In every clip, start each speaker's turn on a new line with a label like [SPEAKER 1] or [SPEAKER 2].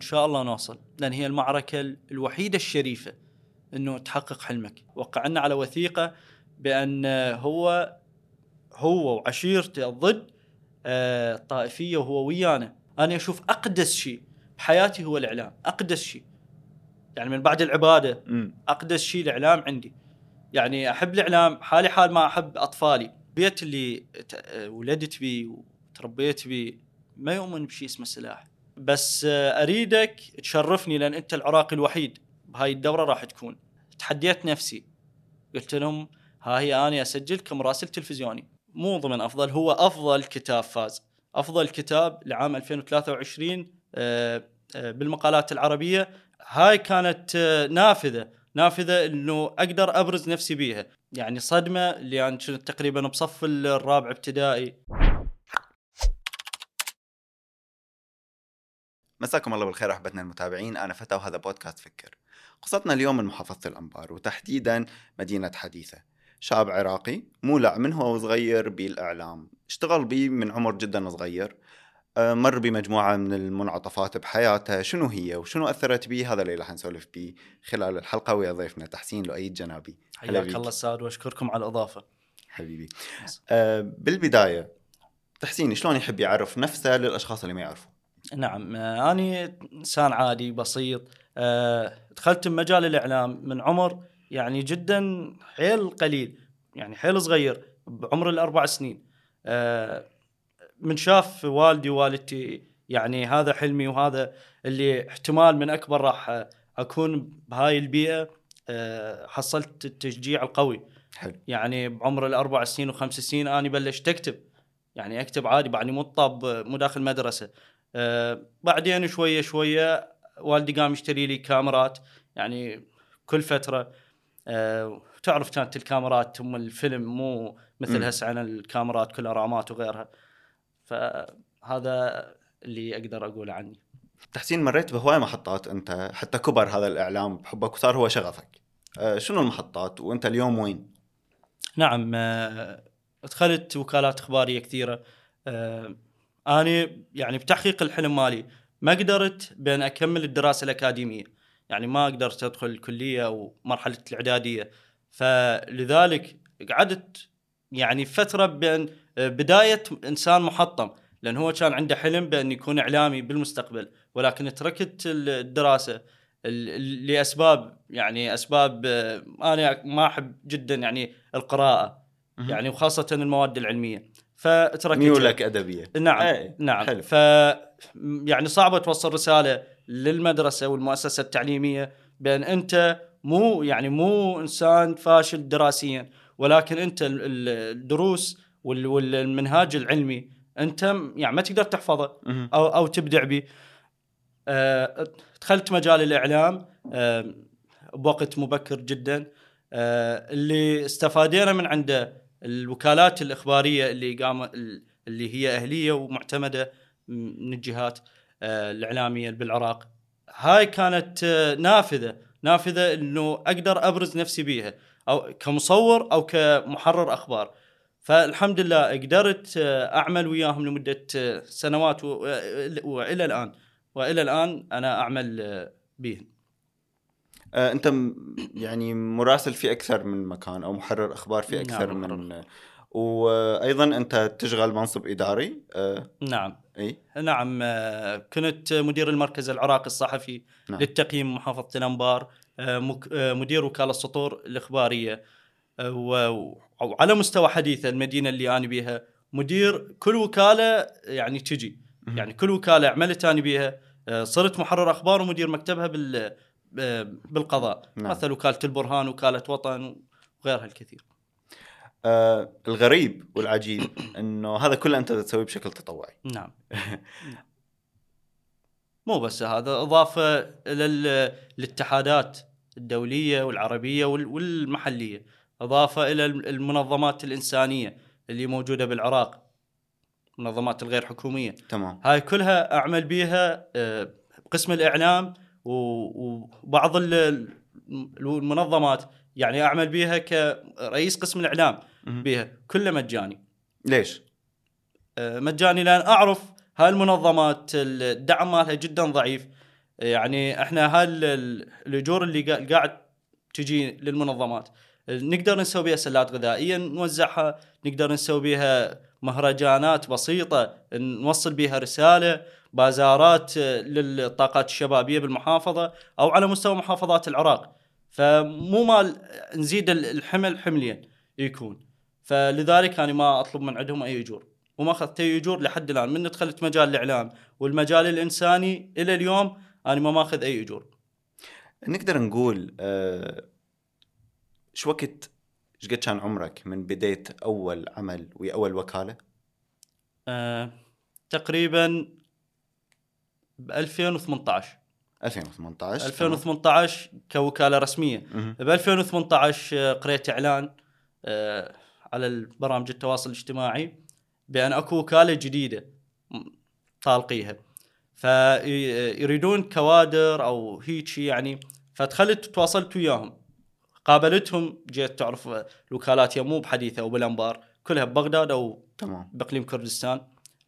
[SPEAKER 1] وان شاء الله نوصل. لأن هي المعركة الوحيدة الشريفة إنه تحقق حلمك. وقعنا على وثيقة بأن هو هو وعشيرته ضد آه، الطائفيه وهو ويانا. أنا أشوف أقدس شيء بحياتي هو الإعلام. أقدس شيء. يعني من بعد
[SPEAKER 2] العبادة.
[SPEAKER 1] أقدس شيء الإعلام عندي. يعني أحب الإعلام حالي حال ما أحب أطفالي. البيت اللي ت- ولدت بيه وتربيت بيه ما يؤمن بشيء اسمه سلاح. بس آه، أريدك تشرفني لأن أنت العراقي الوحيد. بهاي الدورة راح تكون. تحديت نفسي. قلت لهم ها هي اني اسجل كمراسل تلفزيوني. مو ضمن أفضل هو أفضل كتاب فاز. أفضل كتاب لعام 2023 آه، آه، بالمقالات العربية. هاي كانت نافذة. نافذة إنه أقدر أبرز نفسي بيها. يعني صدمة اللي أنا كنت تقريبا بصف الرابع ابتدائي.
[SPEAKER 2] مساكم الله بالخير أحبتنا المتابعين أنا فتى وهذا بودكاست فكر. قصتنا اليوم من محافظة الأنبار وتحديدا مدينة حديثة. شاب عراقي مولع من هو صغير بالإعلام. اشتغل بيه من عمر جدا صغير. آه، مر بمجموعة من المنعطفات بحياته. شنو هي وشنو أثرت به هذا اللي راح نسولف به خلال الحلقة ويا ضيفنا تحسين لؤيد جنابي هلا
[SPEAKER 1] حياك. الله السعد وأشكركم على الإضافة.
[SPEAKER 2] حبيبي. آه، بالبداية تحسين شلون يحب يعرف نفسه للأشخاص اللي ما يعرفوا؟
[SPEAKER 1] نعم أنا إنسان عادي بسيط. آه، دخلت بمجال الإعلام من عمر يعني جدا حيل قليل يعني حيل صغير بعمر الأربع سنين. آه، من شاف والدي ووالدتي يعني هذا حلمي وهذا اللي احتمال من أكبر راح أكون بهاي البيئة. آه، حصلت التشجيع القوي.
[SPEAKER 2] حلو.
[SPEAKER 1] يعني بعمر الأربع سنين وخمس سنين أنا بلشت أكتب. يعني أكتب عادي بعدني مو طاب مو داخل مدرسة. أه بعدين شوية شوية والدي قام يشتري لي كاميرات. يعني كل فترة أه تعرف كانت الكاميرات ام الفيلم مو مثل. هسه عن الكاميرات كلها رامات وغيرها. فهذا اللي أقدر اقوله عني.
[SPEAKER 2] تحسين مريت بهواي محطات أنت حتى كبر هذا الإعلام بحبك وصار هو شغفك. آه، شنو المحطات؟ وأنت اليوم وين؟
[SPEAKER 1] نعم آه، دخلت وكالات إخبارية كثيرة. آه، أنا يعني بتحقيق الحلم مالي ما قدرت بين أكمل الدراسة الأكاديمية. يعني ما قدرت أدخل الكلية أو مرحلة الإعدادية. فلذلك قعدت يعني فترة بين آه، بداية إنسان محطم. لأن هو كان عنده حلم بأن يكون إعلامي بالمستقبل. ولكن تركت الدراسة ال- لأسباب يعني أسباب أنا ما أحب جدا يعني القراءة. يعني وخاصة المواد العلمية. فتركت
[SPEAKER 2] ميولك أدبية
[SPEAKER 1] نعم
[SPEAKER 2] إيه،
[SPEAKER 1] نعم
[SPEAKER 2] حلو.
[SPEAKER 1] ف يعني صعبه توصل رسالة للمدرسة والمؤسسة التعليمية بأن أنت مو يعني مو إنسان فاشل دراسيا ولكن أنت ال- ال- الدروس وال- والمنهاج العلمي أنت يعني ما تقدر تحفظه. أو أو تبدع به. آه، دخلت مجال الإعلام آه، بوقت مبكر جدا آه، اللي استفادينا من عنده الوكالات الإخبارية اللي قام اللي هي أهلية ومعتمدة من الجهات آه، الإعلامية بالعراق. هاي كانت آه، نافذة نافذة إنه أقدر أبرز نفسي بيها أو كمصور أو كمحرر أخبار. فالحمد لله قدرت آه، أعمل وياهم لمدة سنوات والى الآن. وإلى الآن أنا أعمل بهم
[SPEAKER 2] انت م- يعني مراسل في أكثر من مكان أو محرر أخبار في أكثر
[SPEAKER 1] نعم،
[SPEAKER 2] من وأيضا أنت تشغل منصب إداري آه،
[SPEAKER 1] نعم
[SPEAKER 2] إي
[SPEAKER 1] نعم آه، كنت مدير المركز العراقي الصحفي
[SPEAKER 2] نعم.
[SPEAKER 1] للتقييم آه، مك- آه، مدير وكالة السطور الإخبارية آه، و- وعلى مستوى حديثة المدينة اللي أنا بيها مدير كل وكالة يعني تجي. يعني كل وكالة عملت أنا بيها آه، صرت محرر أخبار ومدير مكتبها بال آه، بالقضاء.
[SPEAKER 2] نعم.
[SPEAKER 1] مثل وكالة البرهان وكالة وطن وغيرها الكثير.
[SPEAKER 2] آه، الغريب والعجيب إنه هذا كله أنت تسويه بشكل تطوعي.
[SPEAKER 1] نعم. مو بس هذا إضافة الاتحادات الدولية والعربية وال- والمحلية. إضافة إلى الم- المنظمات الإنسانية اللي موجودة بالعراق. المنظمات الغير حكومية.
[SPEAKER 2] تمام.
[SPEAKER 1] هاي كلها أعمل بيها آه، قسم الإعلام وبعض ال- ال- المنظمات يعني أعمل بيها كرئيس قسم
[SPEAKER 2] الإعلام.
[SPEAKER 1] بيها كله مجاني
[SPEAKER 2] ليش؟
[SPEAKER 1] مجاني لأن أعرف هاي المنظمات الدعم مالها جدا ضعيف يعني إحنا هاي ال- ال- الأجور اللي قا- قاعد تجي للمنظمات نقدر نسوي بها سلات غذائية نوزعها نقدر نسوي بها مهرجانات بسيطة نوصل بها رسالة بازارات آه، للطاقات الشبابية بالمحافظة أو على مستوى محافظات العراق. فمو مال نزيد ال- الحمل حملين يكون. فلذلك أنا ما أطلب من عندهم أي أجور. وما أخذت أي أجور لحد الآن. من دخلت مجال الإعلام والمجال الإنساني إلى اليوم أنا ما ماخذ أي أجور.
[SPEAKER 2] نقدر نقول آه، شو وقت إيش قد كان عمرك من بديت أول عمل ويا اول وكالة؟
[SPEAKER 1] آه تقريبا ب 2018
[SPEAKER 2] 2018
[SPEAKER 1] 2018 كوكالة
[SPEAKER 2] رسمية.
[SPEAKER 1] ب 2018 آه، قريت إعلان آه، على البرامج التواصل الاجتماعي بأن أكو وكالة جديدة طالقيها. فيريدون كوادر أو هيك يعني فدخلت تواصلت وياهم. قابلتهم جيت تعرف آه، الوكالات مو بحديثة أو بالأنبار كلها ببغداد أو
[SPEAKER 2] تمام.
[SPEAKER 1] بإقليم كردستان.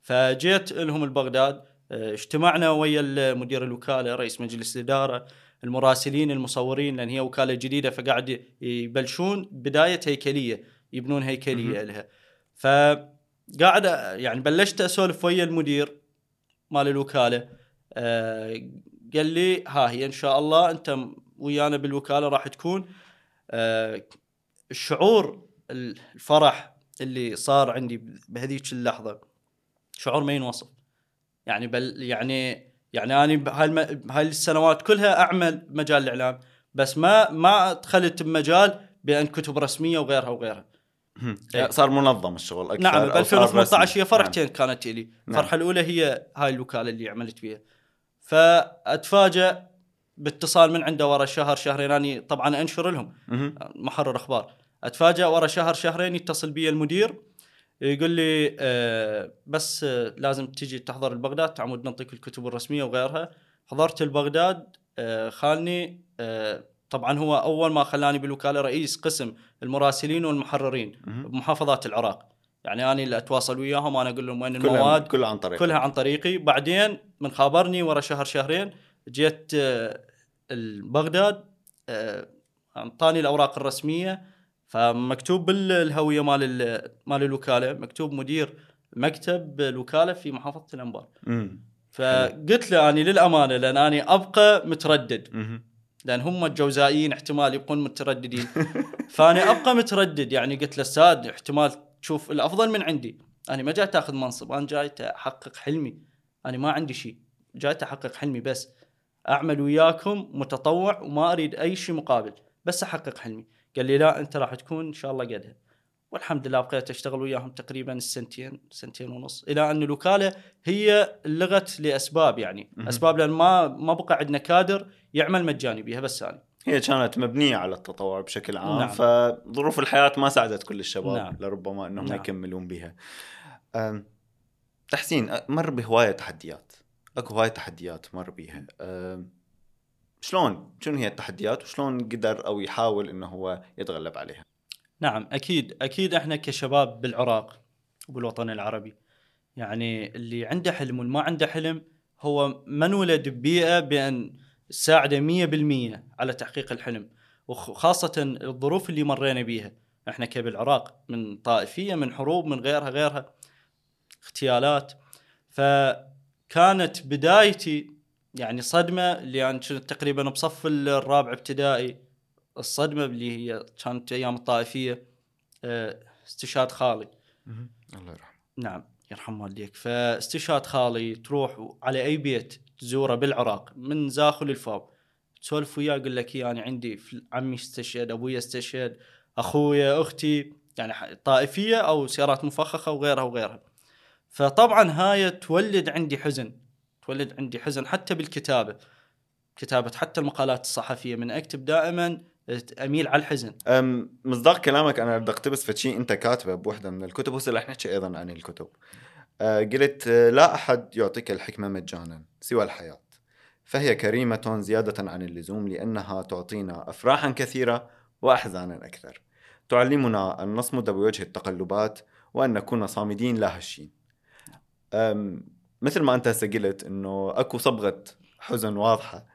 [SPEAKER 1] فجيت لهم البغداد آه، اجتمعنا ويا مدير الوكالة رئيس مجلس الإدارة المراسلين المصورين لأن هي وكالة جديدة فقاعد يبلشون بداية هيكلية يبنون هيكلية لها. فقاعد يعني بلشت أسولف ويا المدير مال الوكالة آه، قال لي ها هي إن شاء الله أنت ويانا بالوكالة راح تكون آه، الشعور الفرح اللي صار عندي بهذيك اللحظة شعور ما ينوصف. يعني بل يعني يعني أنا بهاي السنوات كلها أعمل بمجال الإعلام بس ما ما دخلت بمجال بأن كتب رسمية وغيرها وغيرها. إيه.
[SPEAKER 2] صار منظم الشغل أكثر
[SPEAKER 1] نعم ب
[SPEAKER 2] أو صار
[SPEAKER 1] 2018
[SPEAKER 2] رسمي.
[SPEAKER 1] هي فرحتين كانت لي
[SPEAKER 2] نعم.
[SPEAKER 1] الفرحة الأولى هي هاي الوكالة اللي عملت فيها فاتفاجئ باتصال من عنده ورا شهر شهرين اني طبعا أنشر لهم
[SPEAKER 2] نعم.
[SPEAKER 1] محرر أخبار اتفاجئ ورا شهر شهرين يتصل بي المدير يقول لي آه بس آه لازم تجي تحضر البغداد تعمد نعطيك الكتب الرسمية وغيرها. حضرت البغداد آه خالني آه طبعا هو أول ما خلاني بالوكالة رئيس قسم المراسلين والمحررين. بمحافظات العراق. يعني أنا اللي أتواصل وياهم وأنا أقول لهم وين المواد
[SPEAKER 2] كلها عن طريق
[SPEAKER 1] كلها عن طريقي. بعدين من خابرني ورا شهر شهرين جيت آه، البغداد آه، أعطاني الأوراق الرسمية. فمكتوب بالهوية مال ال- مال الوكالة مكتوب مدير مكتب الوكالة في محافظة
[SPEAKER 2] الأنبار.
[SPEAKER 1] فقلت له اني للأمانة لأن اني أبقى متردد. لأن هم الجوزائيين احتمال يبقون مترددين. فأنا أبقى متردد. يعني قلت له أستاذ احتمال تشوف الأفضل من عندي. أنا ما جاي تأخذ منصب أنا جاي احقق حلمي. أنا ما عندي شيء جاي احقق حلمي بس. أعمل وياكم متطوع وما أريد أي شيء مقابل بس أحقق حلمي. قال لي لا أنت راح تكون إن شاء الله قدها والحمد لله بقيت أشتغل وياهم تقريبا السنتين سنتين ونص إلى أن الوكاله هي لغت لأسباب يعني. أسباب لأن ما ما بقى عندنا كادر يعمل مجاني بها بس أنا
[SPEAKER 2] هي كانت مبنية على التطوع بشكل عام
[SPEAKER 1] نعم.
[SPEAKER 2] فظروف الحياة ما ساعدت كل الشباب
[SPEAKER 1] نعم.
[SPEAKER 2] لربما إنهم
[SPEAKER 1] نعم.
[SPEAKER 2] يكملون بها تحسين مر بهواية تحديات أكو هواية تحديات مر بيها أم، شلون؟ شنو هي التحديات وشلون قدر أو يحاول إنه هو يتغلب عليها؟
[SPEAKER 1] نعم أكيد أكيد إحنا كشباب بالعراق وبالوطن العربي يعني اللي عنده حلم واللي ما عنده حلم هو ما انولد ببيئة بأن تساعده 100% على تحقيق الحلم وخاصه الظروف اللي مرينا بيها. إحنا كبالعراق من طائفية من حروب من غيرها غيرها اغتيالات. فكانت بدايتي يعني صدمة اللي أنا كنت تقريبا بصف الرابع ابتدائي الصدمة اللي هي كانت أيام الطائفية آه، استشهاد خالي.
[SPEAKER 2] الله يرحمه.
[SPEAKER 1] نعم يرحم والديك. فاستشهاد خالي تروح على أي بيت تزوره بالعراق من زاخل الفاب تسولف وياه يقول لك يعني عندي عمي استشهد أبوي استشهد أخويا أختي يعني طائفية أو سيارات مفخخة وغيرها وغيرها. فطبعا هاي تولد عندي حزن. تولد عندي حزن حتى بالكتابة. كتابة حتى المقالات الصحفية. من أكتب دائما أميل على الحزن.
[SPEAKER 2] مصداق كلامك أنا بدي اقتبس في شيء أنت كاتبه بوحدة من الكتب. هسه رح نحكي أيضا عن الكتب. أه، قلت لا أحد يعطيك الحكمة مجانا سوى الحياة. فهي كريمة زيادة عن اللزوم لأنها تعطينا افراحا كثيرة واحزانا أكثر. تعلمنا أن نصمد بوجه التقلبات وأن نكون صامدين لا هشين مثل ما أنت هسه قلت إنه أكو صبغة حزن واضحة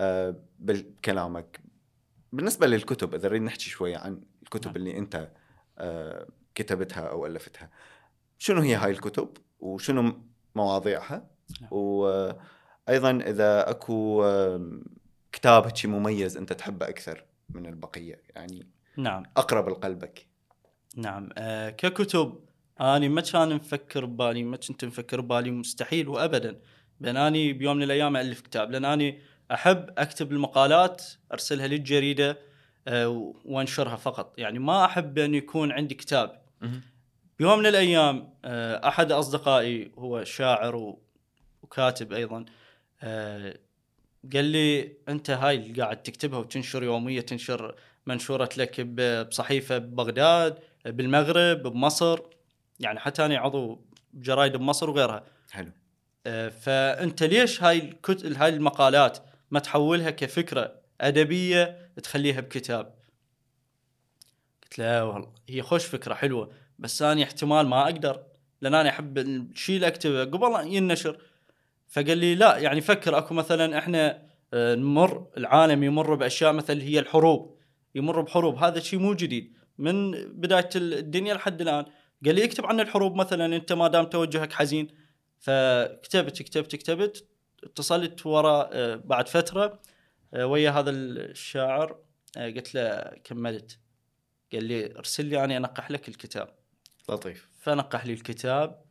[SPEAKER 2] آه، بكلامك بالنسبة للكتب إذا نريد نحكي شوية عن الكتب
[SPEAKER 1] نعم.
[SPEAKER 2] اللي أنت آه، كتبتها أو ألفتها شنو هي هاي الكتب وشنو مواضيعها
[SPEAKER 1] نعم.
[SPEAKER 2] وأيضا إذا أكو كتاب هيك مميز أنت تحبه أكثر من البقية يعني
[SPEAKER 1] نعم
[SPEAKER 2] أقرب لقلبك
[SPEAKER 1] نعم آه ككتب أني ما كان مفكر ببالي ما كنت مفكر ببالي مستحيل وابدا. بان أني بيوم من الأيام الف كتاب. لأن أني أحب أكتب المقالات أرسلها للجريدة آه وأنشرها فقط. يعني ما أحب أن يكون عندي كتاب. بيوم من الأيام آه، أحد أصدقائي هو شاعر وكاتب أيضا آه، قال لي أنت هاي اللي قاعد تكتبها وتنشر يوميه تنشر منشورة لك بصحيفة ببغداد بالمغرب بمصر. يعني حتى أنا عضو بجرايد بمصر وغيرها.
[SPEAKER 2] حلو.
[SPEAKER 1] آه، فأنت ليش هاي الكت... هاي المقالات ما تحولها كفكرة أدبية تخليها بكتاب؟ قلت له والله هي خوش فكرة حلوة بس أنا احتمال ما أقدر لأن أنا أحب الشيء اللي أكتبه قبل ينشر. فقال لي لا يعني فكر أكو مثلا إحنا آه، نمر العالم يمر بأشياء مثل هي الحروب. يمر بحروب هذا شيء مو جديد. من بداية الدنيا لحد الآن. قال لي اكتب عن الحروب مثلا أنت ما دام توجهك حزين. فكتبت كتبت كتبت. اتصلت ورا آه، بعد فترة آه، ويا هذا الشاعر آه، قلت له كملت. قال لي ارسل لي أنا أنقح لك الكتاب.
[SPEAKER 2] لطيف.
[SPEAKER 1] فنقح لي الكتاب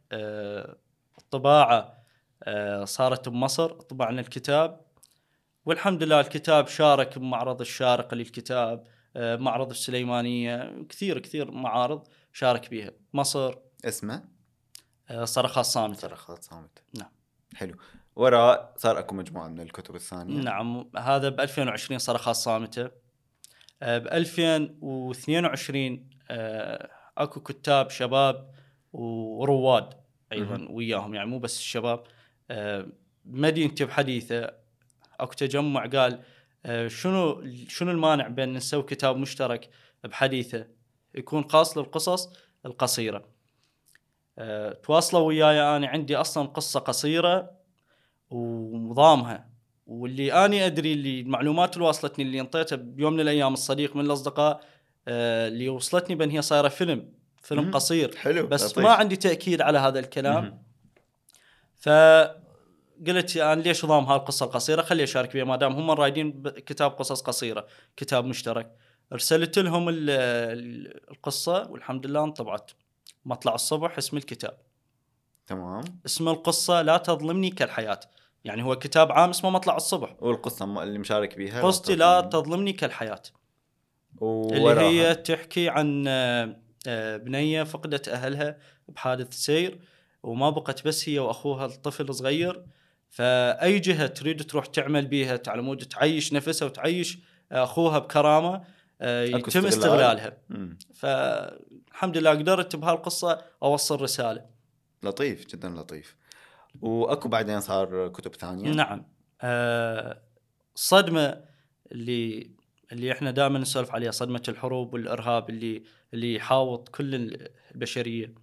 [SPEAKER 1] الطباعة صارت بمصر طبعنا الكتاب. والحمد لله الكتاب شارك بمعرض الشارقه للكتاب معرض السليمانية كثير كثير معارض. شارك بها مصر.
[SPEAKER 2] اسمه؟
[SPEAKER 1] آه، صرخات صامتة.
[SPEAKER 2] صرخات صامتة.
[SPEAKER 1] نعم.
[SPEAKER 2] حلو. وراء صار أكو مجموعة من الكتب الثانية.
[SPEAKER 1] نعم. هذا ب 2020 صرخات صامتة. ب 2022 آه، أكو كتاب شباب ورواد أيضا
[SPEAKER 2] مهم.
[SPEAKER 1] وياهم. يعني مو بس الشباب. آه، مدينتي بحديثة. أكو تجمع قال آه، شنو شنو المانع بين نسوي كتاب مشترك بحديثة؟ يكون خاص للقصص القصيرة آه، تواصلوا وياي أنا عندي أصلا قصة قصيرة ونظامها واللي أني أدري اللي المعلومات اللي وصلتني اللي انطيتها بيوم من الأيام الصديق من الأصدقاء آه، اللي وصلتني بأن هي صايرة فيلم فيلم
[SPEAKER 2] مم.
[SPEAKER 1] قصير
[SPEAKER 2] حلو
[SPEAKER 1] بس
[SPEAKER 2] لطيف.
[SPEAKER 1] ما عندي تأكيد على هذا الكلام. فقلت أنا ليش ضام هالقصة القصيرة خلي أشارك بها ما دام هم رايدين كتاب قصص قصيرة كتاب مشترك أرسلت لهم ال- ال- القصة والحمد لله انطبعت. مطلع الصبح اسم الكتاب.
[SPEAKER 2] تمام.
[SPEAKER 1] اسم القصة لا تظلمني كالحياة. يعني هو كتاب عام اسمه مطلع الصبح.
[SPEAKER 2] والقصة اللي مشارك بيها
[SPEAKER 1] قصتي لا تظلمني. كالحياة. اللي
[SPEAKER 2] ووراها.
[SPEAKER 1] هي تحكي عن آه، آه، بنية فقدت أهلها بحادث سير وما بقت بس هي وأخوها الطفل صغير. فأي جهة تريد تروح تعمل بيها على مود تعيش نفسها وتعيش أخوها بكرامة. آه، يتم
[SPEAKER 2] استغلال.
[SPEAKER 1] استغلالها. فالحمد لله قدرت بهالقصه أوصل رسالة.
[SPEAKER 2] لطيف جدا لطيف. وأكو بعدين صار كتب ثانية؟
[SPEAKER 1] نعم. آه، صدمة اللي اللي إحنا دائما نسولف عليها صدمة الحروب والإرهاب اللي اللي يحاوط كل البشرية.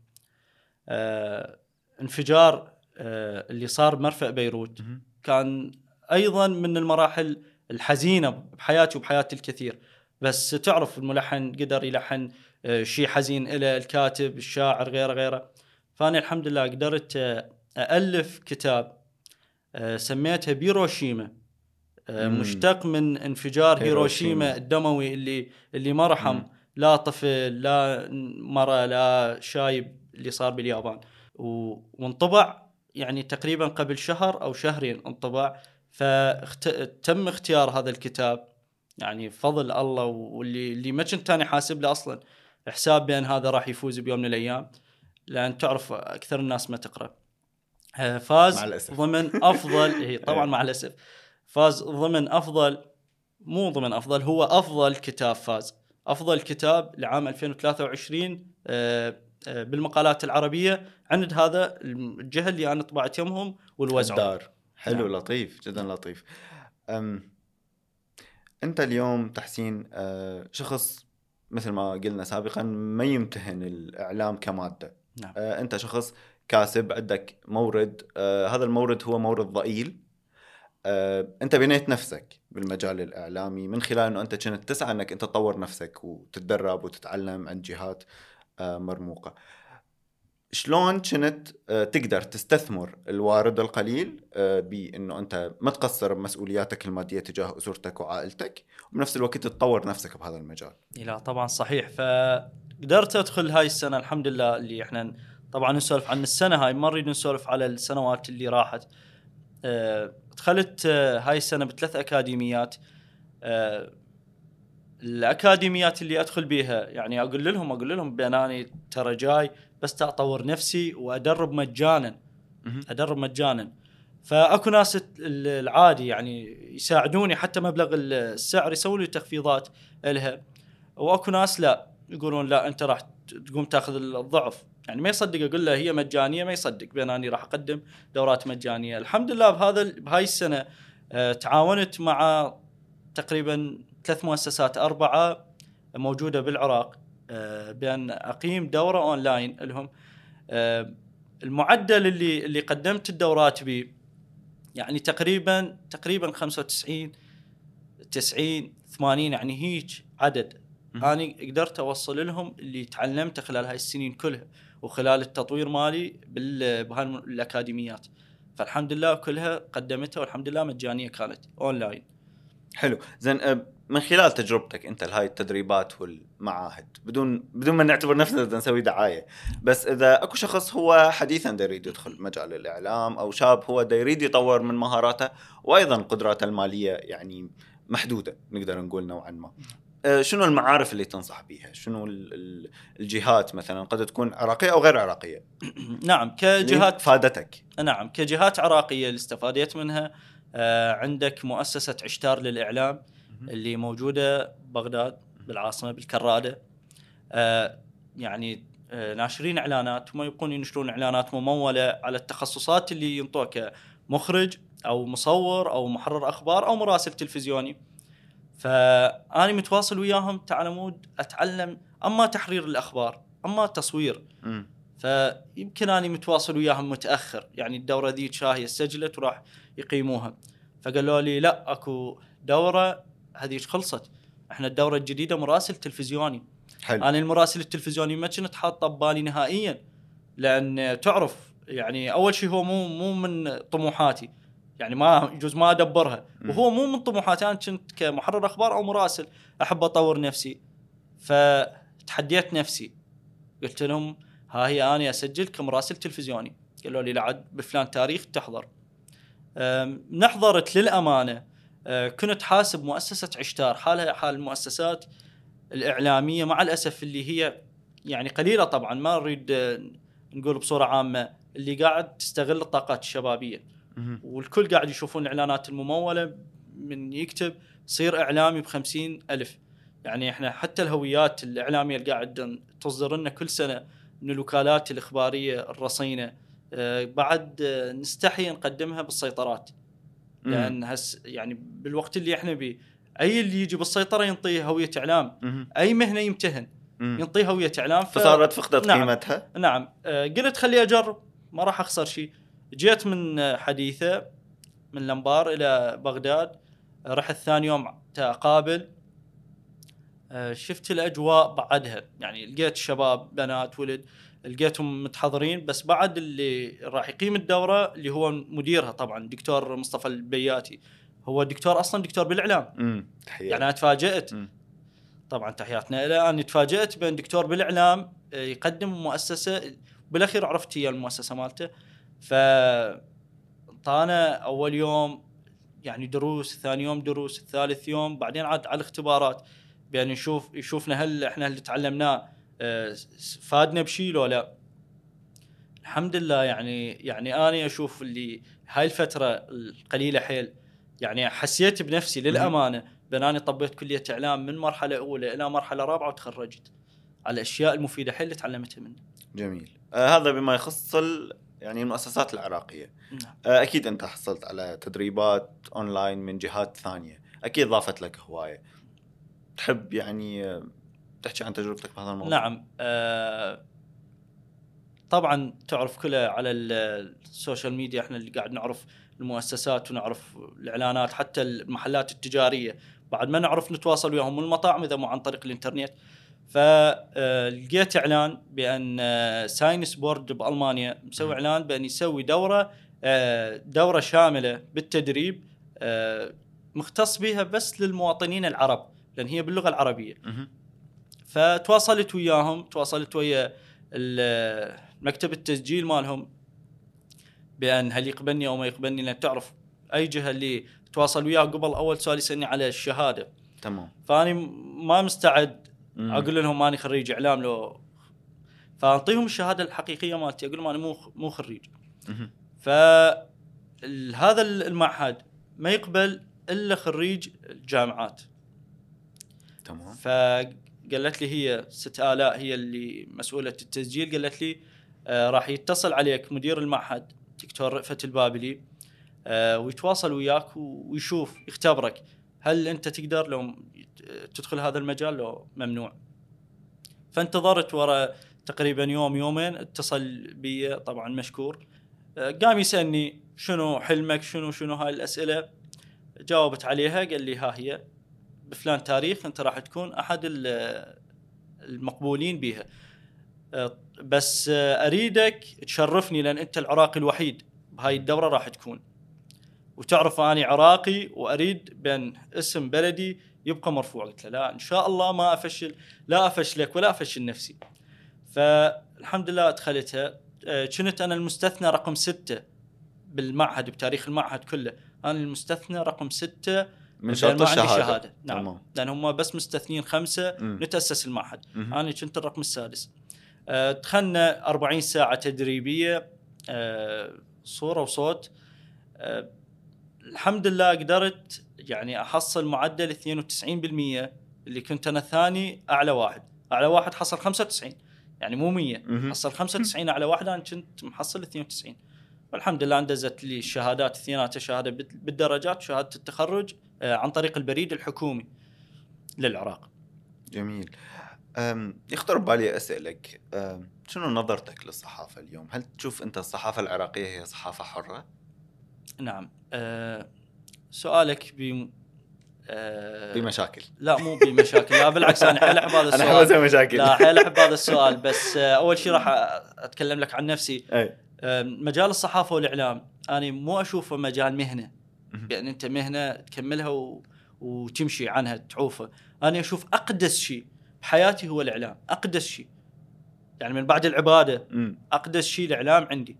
[SPEAKER 1] آه، انفجار آه، اللي صار بمرفأ بيروت. كان أيضا من المراحل الحزينة بحياتي وبحياه الكثير. بس تعرف الملحن قدر يلحن آه، شيء حزين إلى الكاتب الشاعر غيره غيره فأنا الحمد لله قدرت آه، الف كتاب آه، سميتها بيروشيما. مشتق من انفجار
[SPEAKER 2] هيروشيما.
[SPEAKER 1] الدموي اللي اللي ما رحم. لا طفل لا مرأة لا شايب اللي صار باليابان وانطبع يعني تقريبا قبل شهر أو شهرين انطبع فتم اختيار هذا الكتاب يعني فضل الله واللي اللي ما كنت أنا حاسب له أصلا حساب بأن هذا راح يفوز بيوم من الأيام. لأن تعرف أكثر الناس ما تقرأ. آه، فاز
[SPEAKER 2] مع الأسف.
[SPEAKER 1] ضمن أفضل هي طبعا مع الأسف. فاز ضمن أفضل مو ضمن أفضل هو أفضل كتاب فاز. أفضل كتاب لعام 2023 آه، آه، بالمقالات العربية. عند هذا الجهه اللي أنا طبعت يمهم والوزع.
[SPEAKER 2] الدار حلو
[SPEAKER 1] نعم.
[SPEAKER 2] لطيف جدا لطيف. أم أنت اليوم تحسين آه، شخص مثل ما قلنا سابقا ما يمتهن الإعلام كمادة.
[SPEAKER 1] نعم.
[SPEAKER 2] آه، أنت شخص كاسب عندك مورد آه، هذا المورد هو مورد ضئيل. أنت بنيت نفسك بالمجال الإعلامي من خلال إنه أنت كنت تسعى إنك أنت تطور نفسك وتتدرب وتتعلم عند جهات مرموقة. شلون كنت آه، تقدر تستثمر الوارد القليل آه، بإنه أنت ما تقصر بمسؤولياتك المادية تجاه أسرتك وعائلتك وبنفس الوقت تطور نفسك بهذا المجال.
[SPEAKER 1] لا طبعا صحيح. فقدرت أدخل هاي السنة الحمد لله اللي إحنا طبعا نسولف عن السنة هاي ما نريد نسولف على السنوات اللي راحت. آه، دخلت هاي السنة بثلاث أكاديميات. الأكاديميات اللي أدخل بيها يعني أقول لهم أقول لهم بان أنا ترى جاي بس اطور نفسي وأدرب مجانا. أدرب مجانا. فأكو ناس العادي يعني يساعدوني حتى مبلغ السعر يسوي لي تخفيضات لها. وأكو ناس لا يقولون لا أنت راح تقوم تاخذ الضعف. يعني ما يصدق أقول له هي مجانية ما يصدق. بان أني راح أقدم دورات مجانية. الحمد لله بهذا بهاي السنة آه، تعاونت مع تقريبا ثلاث مؤسسات أربعة موجودة بالعراق. بأن أقيم دورة أونلاين لهم. آه، المعدل اللي اللي قدمت الدورات به يعني تقريبا تقريبا 95 90 80 يعني هيك عدد. أنا قدرت أوصل لهم اللي تعلمته خلال هاي السنين كلها وخلال التطوير مالي بالاكاديميات فالحمد لله كلها قدمتها والحمد لله مجانية كانت أونلاين.
[SPEAKER 2] حلو. زين أه، من خلال تجربتك انت لهاي التدريبات والمعاهد بدون بدون ما نعتبر نفسنا نسوي دعاية بس إذا أكو شخص هو حديثا دا يريد يدخل مجال الإعلام أو شاب هو دا يريد يطور من مهاراته وأيضا قدراته المالية يعني محدودة نقدر نقول نوعا ما أه، شنو المعارف اللي تنصح بها؟ شنو الجهات مثلا قد تكون عراقية أو غير عراقية؟
[SPEAKER 1] نعم كجهات
[SPEAKER 2] فادتك
[SPEAKER 1] نعم كجهات عراقية اللي استفاديت منها آه، عندك مؤسسة عشتار للإعلام اللي موجودة بغداد بالعاصمة بالكرادة. آه، يعني آه، ناشرين إعلانات هم يبقون ينشرون إعلانات ممولة على التخصصات اللي ينطوها كمخرج أو مصور أو محرر أخبار أو مراسل تلفزيوني. فأني متواصل وياهم تعلمون أتعلم أما تحرير الأخبار أما تصوير. فيمكن أني متواصل وياهم متأخر. يعني الدورة ذي شاهية سجلت وراح يقيموها. فقالوا لي لا أكو دورة هذه خلصت؟ إحنا الدورة الجديدة مراسل تلفزيوني. حلو. أنا المراسل التلفزيوني ما كنت حاطه ببالي نهائيا لأن تعرف يعني أول شيء هو مو مو من طموحاتي. يعني ما يجوز ما أدبرها. وهو مو من طموحاتي. أنا كنت كمحرر أخبار أو مراسل أحب أطور نفسي. فتحديت نفسي. قلت لهم ها هي اني أسجل كمراسل تلفزيوني. قالوا لي لا بفلان تاريخ تحضر. نحضرت للأمانة. كنت حاسب مؤسسة عشتار. حالها حال المؤسسات الإعلامية مع الأسف اللي هي يعني قليلة طبعا ما نريد أه، نقول بصورة عامة اللي قاعد تستغل الطاقات الشبابية. والكل قاعد يشوفون الاعلانات الممولة من يكتب صير إعلامي ب ألف. يعني إحنا حتى الهويات الإعلامية اللي قاعد تصدر لنا كل سنة من الوكالات الإخبارية الرصينة آه، بعد آه، نستحي نقدمها بالسيطرات. لأن هس يعني بالوقت اللي إحنا بيه أي اللي يجي بالسيطرة ينطيه هويه إعلام. أي مهنة يمتهن ينطيه هويه إعلام.
[SPEAKER 2] ف... فصارت فقدت نعم. قيمتها؟
[SPEAKER 1] نعم. آه، قلت خلي اجرب ما راح أخسر شيء. جيت من حديثة من الأنبار إلى بغداد رحت ثاني يوم اقابل شفت الأجواء بعدها. يعني لقيت شباب بنات ولد. لقيتهم متحضرين بس بعد اللي راح يقيم الدورة اللي هو مديرها طبعا دكتور مصطفى البياتي. هو دكتور أصلا دكتور بالإعلام.
[SPEAKER 2] امم
[SPEAKER 1] يعني أنا تفاجأت. طبعا تحياتنا له أنا تفاجأت بين دكتور بالإعلام آه، يقدم مؤسسة. بالأخير عرفت هي المؤسسة مالته. ف طانا أول يوم يعني دروس ثاني يوم دروس الثالث يوم بعدين عاد على الاختبارات. بان نشوف يشوفنا هل إحنا اللي تعلمناه. فادنا بشيء لو لا الحمد لله يعني يعني أنا أشوف اللي هاي الفترة القليلة حيل يعني حسيت بنفسي للأمانة بأن أنا طبيت كلية إعلام من مرحلة أولى إلى مرحلة رابعة وتخرجت على الأشياء المفيدة حيل اللي تعلمتها منه.
[SPEAKER 2] جميل. آه هذا بما يخص يعني المؤسسات العراقية. نعم. آه أكيد أنت حصلت على تدريبات أونلاين من جهات ثانية، أكيد ضافت لك هواية. تحب يعني تحكي عن تجربتك بهذا الموضوع؟
[SPEAKER 1] نعم آه طبعا تعرف كلها على ال social media. إحنا اللي قاعد نعرف المؤسسات ونعرف الإعلانات حتى المحلات التجارية. بعد ما نعرف نتواصل وياهم والمطاعم إذا مو عن طريق الإنترنت. فلقيت إعلان بأن آه، Science Board بألمانيا مسوي إعلان بأن يسوي دورة آه، دورة شاملة بالتدريب آه، مختص بها بس للمواطنين العرب لأن هي باللغة
[SPEAKER 2] العربية.
[SPEAKER 1] فتواصلت وياهم تواصلت ويا مكتب التسجيل مالهم بأن هل يقبلني أو ما يقبلني لأن تعرف أي جهة اللي تواصل وياه قبل أول سؤال يسألني على الشهادة.
[SPEAKER 2] تمام.
[SPEAKER 1] فأني ما مستعد. أقول لهم ماني خريج إعلام لو فانطيهم الشهادة الحقيقية مالتي أقول لهم أنا مو مو خريج.
[SPEAKER 2] مهم.
[SPEAKER 1] فهذا المعهد ما يقبل إلا خريج الجامعات.
[SPEAKER 2] تمام.
[SPEAKER 1] فقالت لي هي ست آلاء هي اللي مسؤولة التسجيل. قالت لي آه راح يتصل عليك مدير المعهد دكتور رأفت البابلي آه ويتواصل وياك ويشوف يختبرك. هل أنت تقدر لو تدخل هذا المجال؟ لو ممنوع. فانتظرت ورا تقريبا يوم يومين اتصل بي طبعا مشكور. آه، قام يسألني شنو حلمك؟ شنو شنو هاي الأسئلة؟ جاوبت عليها قال لي ها هي. بفلان تاريخ انت راح تكون أحد ال- المقبولين بها أه، بس أه، أريدك تشرفني لأن أنت العراقي الوحيد بهاي الدورة راح تكون. وتعرف أني عراقي وأريد بأن اسم بلدي يبقى مرفوع. قلت له لا إن شاء الله ما أفشل لا أفشلك ولا أفشل نفسي. فالحمد لله ادخلتها أه، كنت أنا المستثنى رقم ستة بالمعهد بتاريخ المعهد كله. أنا المستثنى رقم ستة
[SPEAKER 2] من شرط الشهادة.
[SPEAKER 1] شهادة. نعم.
[SPEAKER 2] تمام.
[SPEAKER 1] لأن هم بس مستثنين خمسة
[SPEAKER 2] مم.
[SPEAKER 1] نتأسس المعهد.
[SPEAKER 2] مهم.
[SPEAKER 1] أنا كنت الرقم السادس. آه، دخلنا 40 ساعة تدريبية آه، صورة وصوت. آه، الحمد لله قدرت يعني أحصل معدل 92% اللي كنت أنا ثاني أعلى واحد. أعلى واحد حصل 95 يعني مو 100
[SPEAKER 2] مهم.
[SPEAKER 1] حصل 95 أعلى واحد أنا كنت محصل 92 والحمد لله اندزت لي الشهادات اثنيناتها شهادة بال- بالدرجات شهادة التخرج. عن طريق البريد الحكومي للعراق.
[SPEAKER 2] جميل. يخطر ببالي أسألك شنو نظرتك للصحافة اليوم؟ هل تشوف أنت الصحافة العراقية هي صحافة حرة؟
[SPEAKER 1] نعم. أه سؤالك ب أه
[SPEAKER 2] بمشاكل.
[SPEAKER 1] لا مو بمشاكل. لا بالعكس أنا حيل أحب هذا
[SPEAKER 2] أنا
[SPEAKER 1] السؤال.
[SPEAKER 2] حوزها مشاكل
[SPEAKER 1] لا حيل أحب هذا السؤال بس آه، أول شيء راح أتكلم لك عن نفسي.
[SPEAKER 2] أي.
[SPEAKER 1] آه، مجال الصحافة والإعلام أنا مو أشوفه مجال مهنة.
[SPEAKER 2] مهم.
[SPEAKER 1] يعني أنت مهنة تكملها و... وتمشي عنها تعوفه أنا أشوف أقدس شيء بحياتي هو الإعلام أقدس شيء. يعني من بعد
[SPEAKER 2] العبادة
[SPEAKER 1] أقدس شيء الإعلام عندي.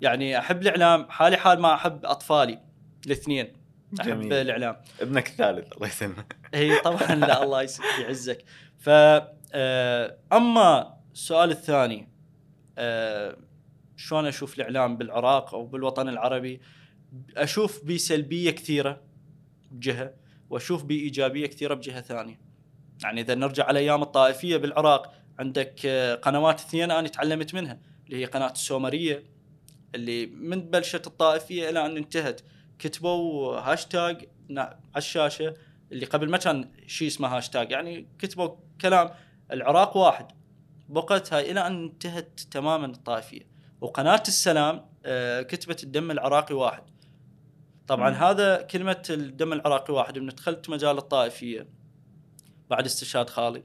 [SPEAKER 1] يعني أحب الإعلام حالي حال ما أحب أطفالي الاثنين أحب
[SPEAKER 2] جميل.
[SPEAKER 1] الإعلام.
[SPEAKER 2] ابنك الثالث الله يسلمك.
[SPEAKER 1] هي طبعا لا الله يعزك. ف آه، أما السؤال الثاني آه، شلون أشوف الإعلام بالعراق أو بالوطن العربي؟ أشوف بسلبيه كثيرة بجهة وأشوف بايجابيه كثيرة بجهة ثانية. يعني إذا نرجع على أيام الطائفية بالعراق عندك آه، قنوات اثنين أنا تعلمت منها اللي هي قناة السومرية اللي من بلشت الطائفية إلى أن انتهت كتبوا هاشتاج على الشاشة اللي قبل ما كان شيء اسمه هاشتاج يعني كتبوا كلام العراق واحد. بقتها إلى أن انتهت تماما الطائفية. وقناة السلام آه، كتبت الدم العراقي واحد. طبعا
[SPEAKER 2] مم.
[SPEAKER 1] هذا كلمة الدم العراقي واحد من دخلت مجال الطائفية بعد استشهاد خالي.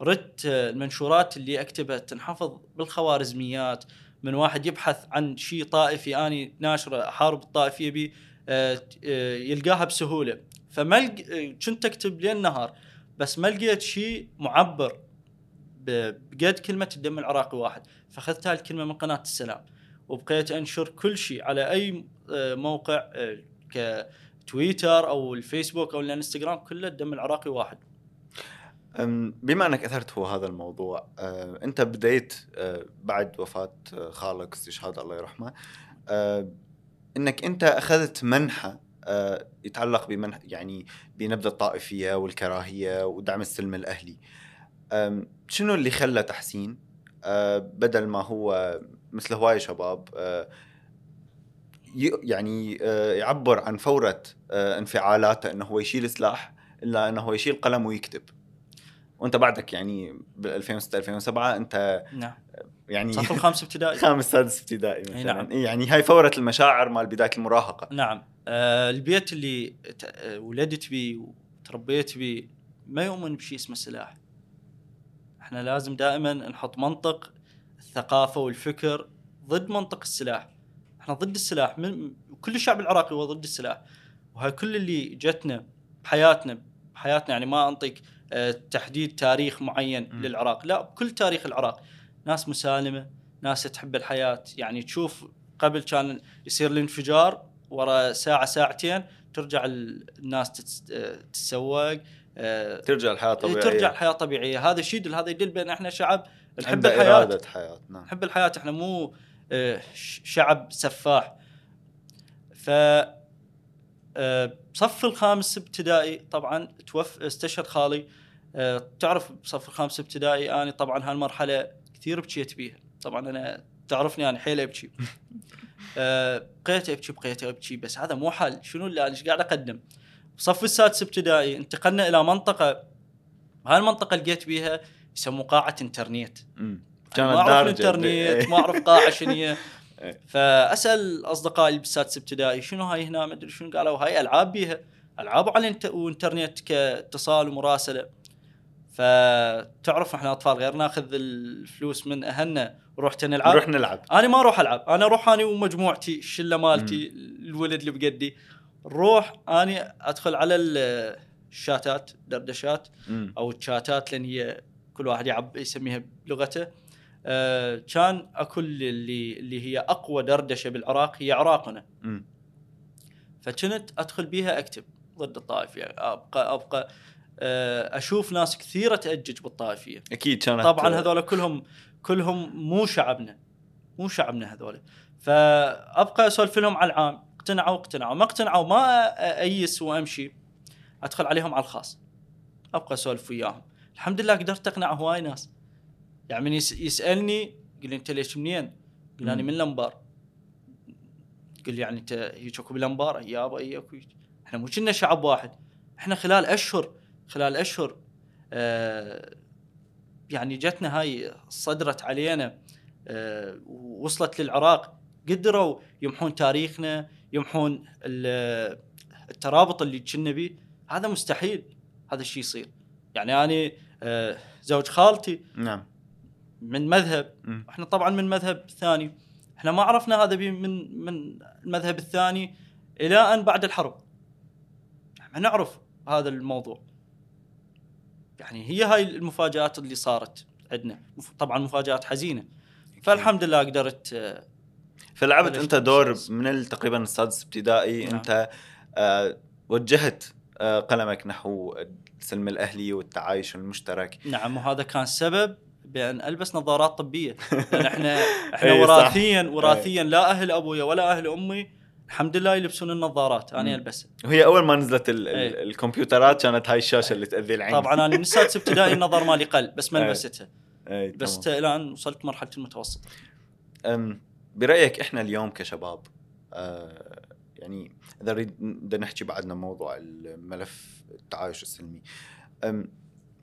[SPEAKER 1] ردت المنشورات اللي أكتبها تنحفظ بالخوارزميات. من واحد يبحث عن شيء طائفي آني ناشرة أحارب الطائفية به آه، آه، يلقاها بسهولة. فما كنت أكتب ليل نهار بس ما لقيت شيء معبر بقد كلمة الدم العراقي واحد. فأخذت هاي الكلمة من قناة السلام وبقيت أنشر كل شيء على أي آه، موقع كتويتر أو الفيسبوك أو الانستغرام كله الدم العراقي واحد.
[SPEAKER 2] بما أنك أثرت هو هذا الموضوع أنت بديت أه، بعد وفاة أه، خالك استشهاد الله يرحمه. أه، إنك أنت أخذت منحى أه، يتعلق بمنح يعني بنبذ الطائفية والكراهية ودعم السلم الأهلي. أم، شنو اللي خلى تحسين؟ بدل ما هو مثل هواي شباب يعني أه، يعبر عن فورة أه، انفعالاته إنه هو يشيل سلاح إلا إنه هو يشيل قلم ويكتب. وأنت بعدك يعني بال 2006 2007 أنت
[SPEAKER 1] نعم.
[SPEAKER 2] يعني
[SPEAKER 1] صف الخامس ابتدائي؟
[SPEAKER 2] خامس سادس ابتدائي مثلا.
[SPEAKER 1] نعم.
[SPEAKER 2] يعني هاي فورة المشاعر مال بداية المراهقة.
[SPEAKER 1] نعم. آه البيت اللي آه، ولدت بيه وتربيت بيه ما يؤمن بشيء اسمه سلاح. إحنا لازم دائما نحط منطق الثقافة والفكر ضد منطق السلاح. إحنا ضد السلاح من كل الشعب العراقي هو ضد السلاح. وهاي كل اللي جتنا بحياتنا بحياتنا يعني ما أنطيك آه، تحديد تاريخ معين
[SPEAKER 2] م.
[SPEAKER 1] للعراق. لا بكل تاريخ العراق. ناس مسالمة ناس تحب الحياة. يعني تشوف قبل كان يصير الانفجار ورا ساعة ساعتين ترجع ال- الناس تتس- تتسوق آه،
[SPEAKER 2] ترجع الحياة طبيعية.
[SPEAKER 1] ترجع الحياة طبيعية. هذا شيء يدل هذا يدل بأن إحنا شعب نحب
[SPEAKER 2] الحياة.
[SPEAKER 1] نحب الحياة. إحنا مو شعب سفاح. ف آه، بصف الخامس ابتدائي طبعا توف استشهد خالي. آه، تعرف بصف الخامس ابتدائي؟ أنا طبعا هالمرحلة كثير بكيت بيها. طبعا أنا تعرفني أنا حيل ابكي آه، بقيت ابكي بقيت ابكي بس هذا مو حل شنو اللي أنا إيش قاعد أقدم؟ بصف السادس ابتدائي انتقلنا إلى منطقة هاي المنطقة لقيت بيها يسموه قاعة
[SPEAKER 2] إنترنت.
[SPEAKER 1] ما
[SPEAKER 2] أعرف.
[SPEAKER 1] الإنترنت ما أعرف قاعه شنو هي. فأسأل أصدقائي بالسادس ابتدائي شنو هاي هنا؟ ما أدري شنو. قالوا هاي ألعاب بيها ألعاب على الإنت- وإنترنت كاتصال ومراسلة. فتعرف إحنا أطفال غير ناخذ الفلوس من أهلنا ورحت نلعب؟
[SPEAKER 2] نروح نلعب.
[SPEAKER 1] أنا ما أروح ألعب. أنا أروح أنا ومجموعتي الشلة مالتي الولد اللي بقدي. نروح أنا أدخل على ال- الشاتات دردشات. أو الشاتات لأن هي كل واحد يعب يسميها بلغته. كان أكل اللي اللي هي أقوى دردشة بالعراق هي عراقنا.
[SPEAKER 2] مم.
[SPEAKER 1] فكنت أدخل بيها أكتب ضد الطائفية. ابقى أبقى آه أشوف ناس كثيرة تأجج بالطائفية.
[SPEAKER 2] أكيد كانت
[SPEAKER 1] طبعا هذول كلهم كلهم مو شعبنا. مو شعبنا هذول. فأبقى اسولف لهم على العام. اقتنعوا اقتنعوا. ما اقتنعوا ما ايس وأمشي. أدخل عليهم على الخاص. أبقى أسولف وياهم. الحمد لله قدرت أقنع هواي ناس. يعني من يس- يسألني يقول لي أنت ليش منين؟ قل
[SPEAKER 2] أنا.
[SPEAKER 1] من الانبار قل لي يعني أنت هيك اكو بالانبار يابا إي اكو هيك. إحنا مو كنا شعب واحد. إحنا خلال أشهر خلال أشهر آه يعني جتنا هاي صدرت علينا آه ووصلت للعراق. قدروا يمحون تاريخنا يمحون ال- الترابط اللي كنا بيه. هذا مستحيل. هذا الشيء يصير. يعني أنا آه زوج خالتي
[SPEAKER 2] نعم.
[SPEAKER 1] من مذهب. إحنا طبعا من مذهب ثاني. إحنا ما عرفنا هذا من من المذهب الثاني إلى أن بعد الحرب. ما نعرف هذا الموضوع. يعني هي هاي المفاجآت اللي صارت عندنا. طبعا مفاجآت حزينة. فالحمد لله قدرت آه،
[SPEAKER 2] فلعبت أنت دور. من تقريبا السادس ابتدائي
[SPEAKER 1] نعم.
[SPEAKER 2] أنت آه وجهت آه قلمك نحو السلم الأهلي والتعايش المشترك.
[SPEAKER 1] نعم وهذا كان سبب بأن ألبس نظارات طبية لأن إحنا إحنا
[SPEAKER 2] إي صح.
[SPEAKER 1] وراثيا وراثيا لا أهل أبويا ولا أهل أمي الحمد لله يلبسون النظارات. أنا ألبسها
[SPEAKER 2] وهي أول ما نزلت ال
[SPEAKER 1] إيه.
[SPEAKER 2] الكمبيوترات كانت هاي الشاشة اللي تأذي العين
[SPEAKER 1] طبعا أنا من السادس ابتدائي النظر مالي قل بس ما
[SPEAKER 2] إيه.
[SPEAKER 1] لبستها
[SPEAKER 2] إيه،
[SPEAKER 1] بس
[SPEAKER 2] تمام.
[SPEAKER 1] إلى ان وصلت مرحلة المتوسط
[SPEAKER 2] أم، برأيك إحنا اليوم كشباب آه، يعني إذا نريد بدنا نحكي بعدنا موضوع الملف التعايش السلمي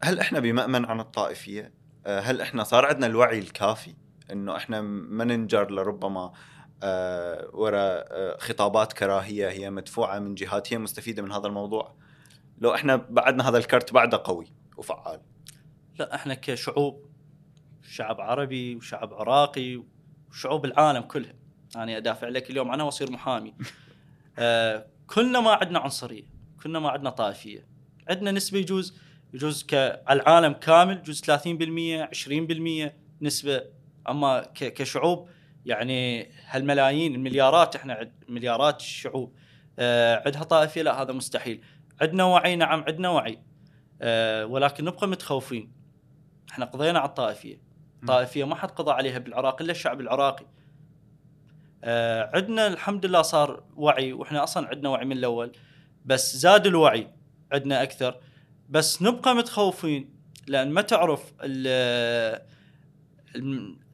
[SPEAKER 2] هل إحنا بمأمن عن الطائفية؟ آه، هل إحنا صار عندنا الوعي الكافي إنه إحنا ما ننجر لربما آه، وراء آه، خطابات كراهية هي مدفوعة من جهات هي مستفيدة من هذا الموضوع؟ لو إحنا بعدنا هذا الكرت بعده قوي وفعال.
[SPEAKER 1] لا إحنا كشعوب شعب عربي وشعب عراقي وشعوب العالم كلها أنا أدافع لك اليوم عنها وأصير محامي آه كلنا ما عندنا عنصرية كلنا ما عندنا طائفية عندنا نسبة يجوز يجوز ك- على العالم كامل يجوز 30% 20% نسبة. أما كشعوب يعني هالملايين المليارات إحنا عد مليارات الشعوب آه عندها طائفية لا هذا مستحيل. عندنا وعي نعم عندنا وعي. آه ولكن نبقى متخوفين. إحنا قضينا على الطائفية. طائفية ما حد قضى عليها بالعراق إلا الشعب العراقي. آه عندنا الحمد لله صار وعي وإحنا أصلا عندنا وعي من الأول. بس زاد الوعي عندنا أكثر. بس نبقى متخوفين لأن ما تعرف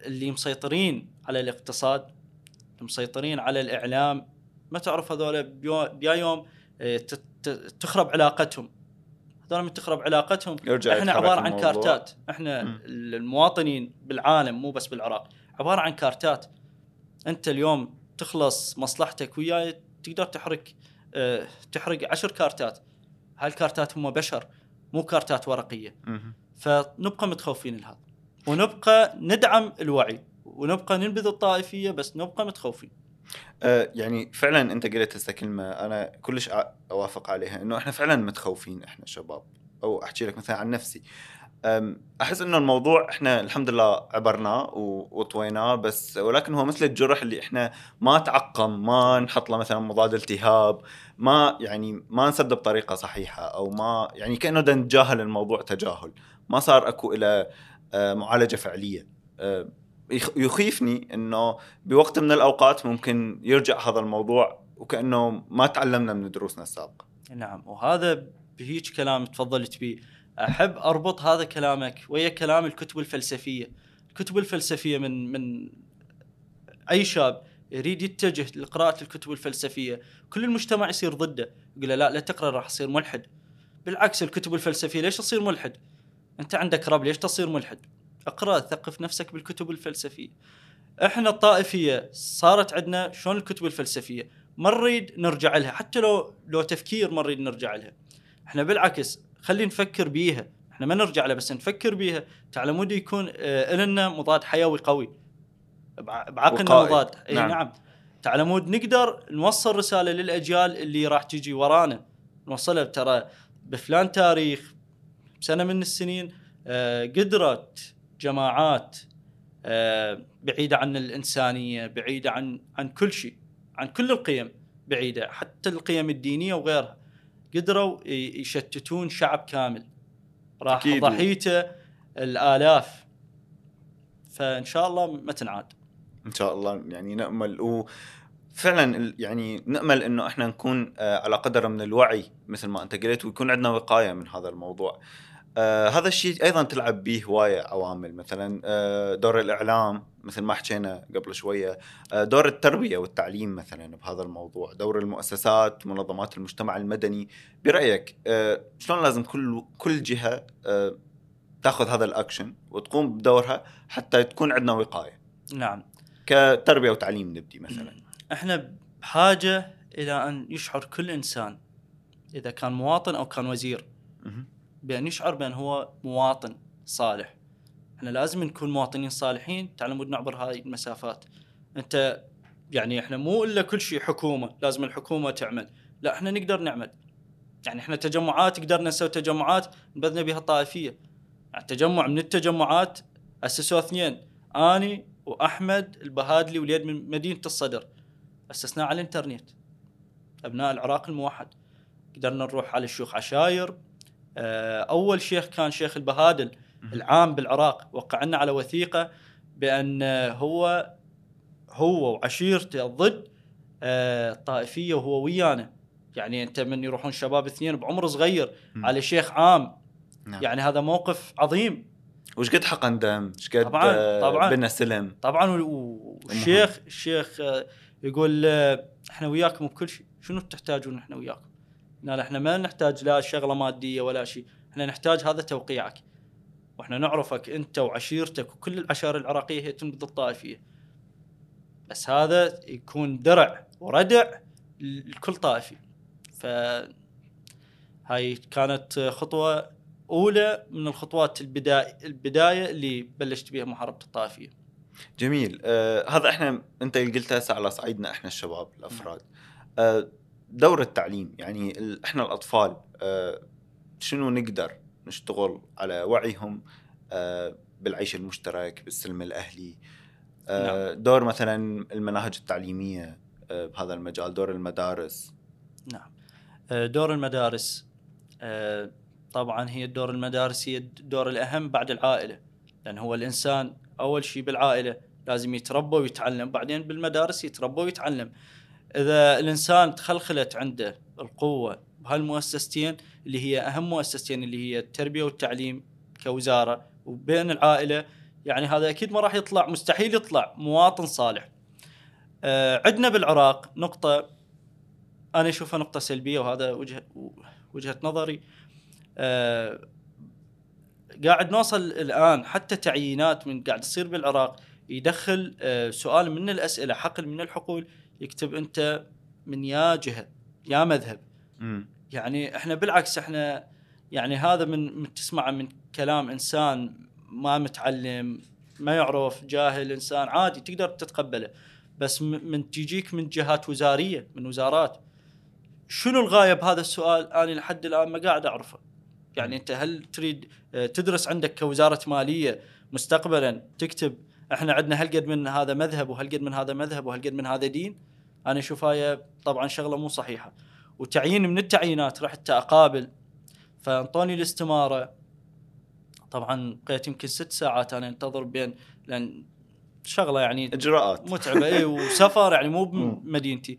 [SPEAKER 1] اللي مسيطرين على الاقتصاد مسيطرين على الإعلام ما تعرف هذول بيا يوم آه، تخرب علاقتهم. هذول من تخرب علاقتهم.
[SPEAKER 2] إحنا
[SPEAKER 1] عبارة عن
[SPEAKER 2] الموضوع.
[SPEAKER 1] كارتات. إحنا
[SPEAKER 2] مم.
[SPEAKER 1] المواطنين بالعالم مو بس بالعراق عبارة عن كارتات. أنت اليوم تخلص مصلحتك وياي تقدر تحرق آه تحرق عشر كارتات. هالكارتات هم بشر. مو كارتات
[SPEAKER 2] ورقية.
[SPEAKER 1] فنبقى متخوفين لهذا ونبقى ندعم الوعي. ونبقى ننبذ الطائفية بس نبقى متخوفين.
[SPEAKER 2] آه، يعني فعلا أنت قلت هسه كلمه أنا كلش أوافق عليها إنه إحنا فعلا متخوفين إحنا شباب. أو أحكي لك مثلا عن نفسي. أحس إنه الموضوع إحنا الحمد لله عبرناه وطويناه بس ولكن هو مثل الجرح اللي إحنا ما تعقم ما نحط له مثلا مضاد التهاب ما يعني ما نسد بطريقة صحيحة أو ما يعني كأنه نتجاهل الموضوع تجاهل. ما صار أكو إلى آه، معالجة فعلية. يخ- يخيفني إنه بوقت من الأوقات ممكن يرجع هذا الموضوع وكأنه ما تعلمنا من دروسنا السابقة.
[SPEAKER 1] نعم وهذا بهيج كلام تفضلت به أحب أربط هذا كلامك ويا كلام الكتب الفلسفية. الكتب الفلسفية من من أي شاب يريد يتجه لقراءة الكتب الفلسفية كل المجتمع يصير ضده يقول له لا لا تقرأ راح تصير ملحد. بالعكس الكتب الفلسفية ليش تصير ملحد؟ أنت عندك رب ليش تصير ملحد؟ اقرأ ثقف نفسك بالكتب الفلسفية. إحنا الطائفية صارت عندنا شلون الكتب الفلسفية؟ ما نريد نرجع لها حتى لو لو تفكير ما نريد نرجع لها. إحنا بالعكس خلينا نفكر بيها إحنا ما نرجع لها بس نفكر بيها تعال مود يكون آه لنا مضاد حيوي قوي بع- بعقلنا. مضاد إي
[SPEAKER 2] نعم.
[SPEAKER 1] نعم. تعال مود نقدر نوصل رسالة للأجيال اللي راح تجي ورانا نوصلها ترى بفلان تاريخ سنه من السنين آه قدرت جماعات آه بعيدة عن الإنسانية بعيدة عن عن كل شيء عن كل القيم بعيدة حتى القيم الدينية وغيرها قدروا يشتتون شعب كامل. راح. ضحيته الآلاف. فإن شاء الله ما تنعاد.
[SPEAKER 2] إن شاء الله يعني نأمل. وفعلا ال- يعني نأمل إنه إحنا نكون آه، على قدر من الوعي مثل ما أنت قلت ويكون عندنا وقاية من هذا الموضوع. آه هذا الشيء أيضا تلعب به هواية عوامل مثلا آه دور الإعلام مثل ما حكينا قبل شوية آه دور التربية والتعليم مثلا بهذا الموضوع دور المؤسسات منظمات المجتمع المدني. برأيك آه شلون لازم كل كل جهة آه تأخذ هذا الأكشن وتقوم بدورها حتى تكون عندنا وقاية؟
[SPEAKER 1] نعم.
[SPEAKER 2] كتربية وتعليم نبدي مثلا.
[SPEAKER 1] إحنا بحاجة إلى أن يشعر كل إنسان إذا كان مواطن أو كان وزير. بأن يشعر بأن هو مواطن صالح. إحنا لازم نكون مواطنين صالحين تعلمون نعبر هاي المسافات. أنت يعني إحنا مو إلا كل شيء حكومة لازم الحكومة تعمل. لا إحنا نقدر نعمل. يعني إحنا تجمعات قدرنا نسوي تجمعات نبذنا بها الطائفيه يعني تجمع من التجمعات أسسوه اثنين آني وأحمد البهادلي وليد من مدينة الصدر. أسسناه على الإنترنت. أبناء العراق الموحد. قدرنا نروح على الشيوخ عشاير. أول شيخ كان شيخ البهادل العام بالعراق. وقعنا على وثيقة بأن هو هو وعشيرته ضد آه، الطائفيه وهو ويانا. يعني أنت من يروحون شباب اثنين بعمر صغير
[SPEAKER 2] مم.
[SPEAKER 1] على شيخ عام.
[SPEAKER 2] نعم.
[SPEAKER 1] يعني هذا موقف عظيم.
[SPEAKER 2] وش قد حقن دم إيش قد
[SPEAKER 1] طبعاً،
[SPEAKER 2] آه،
[SPEAKER 1] طبعاً.
[SPEAKER 2] بنا سلم؟
[SPEAKER 1] طبعا. والشيخ الشيخ آه، يقول آه، إحنا وياكم بكل شيء. شنو تحتاجون إحنا وياكم؟ إحنا ما نحتاج لا شغلة مادية ولا شيء. إحنا نحتاج هذا توقيعك. وإحنا نعرفك انت وعشيرتك وكل العشائر العراقية هي تنبذ الطائفية. بس هذا يكون درع وردع لكل طائفي. ف هاي كانت خطوة أولى من الخطوات البداية البداية اللي بلشت بها محاربة الطائفية.
[SPEAKER 2] جميل. آه هذا إحنا أنت اللي قلتها على صعيدنا إحنا الشباب الأفراد. آه دور التعليم. يعني إحنا الأطفال آه شنو نقدر نشتغل على وعيهم آه بالعيش المشترك بالسلم الأهلي آه دور مثلا المناهج التعليمية بهذا المجال دور المدارس.
[SPEAKER 1] نعم. دور المدارس طبعا هي الدور المدارس هي الدور الأهم بعد العائلة. لأن هو الإنسان أول شيء بالعائلة لازم يتربى ويتعلم بعدين بالمدارس يتربى ويتعلم. إذا الإنسان تخلخلت عنده القوة بهالمؤسستين اللي هي أهم مؤسستين اللي هي التربية والتعليم كوزارة وبين العائلة يعني هذا أكيد ما راح يطلع مستحيل يطلع مواطن صالح. آه، عندنا بالعراق نقطة أنا أشوفها نقطة سلبية وهذا وجهه وجهة نظري آه قاعد نوصل الآن حتى تعيينات من قاعد تصير بالعراق يدخل آه سؤال من الأسئلة حقل من الحقول يكتب أنت من يا جهه يا مذهب.
[SPEAKER 2] مم.
[SPEAKER 1] يعني إحنا بالعكس إحنا يعني هذا من, تسمعه من كلام إنسان ما متعلم ما يعرف جاهل إنسان عادي تقدر تتقبله. بس م- من تجيك من جهات وزارية من وزارات. شنو الغايه بهذا السؤال؟ أنا لحد الآن ما قاعد أعرفه. يعني أنت هل تريد آه، تدرس عندك كوزارة مالية مستقبلا تكتب إحنا عندنا هالقد من هذا مذهب وهالقد من هذا مذهب وهالقد من هذا دين؟ أنا أشوف هاي طبعا شغلة مو صحيحة. وتعيين من التعيينات رحت أقابل. فأنطوني الاستمارة. طبعا بقيت يمكن ست ساعات أنا أنتظر بين لأن شغلة يعني
[SPEAKER 2] إجراءات.
[SPEAKER 1] متعبة. اي وسفر يعني مو. بمدينتي.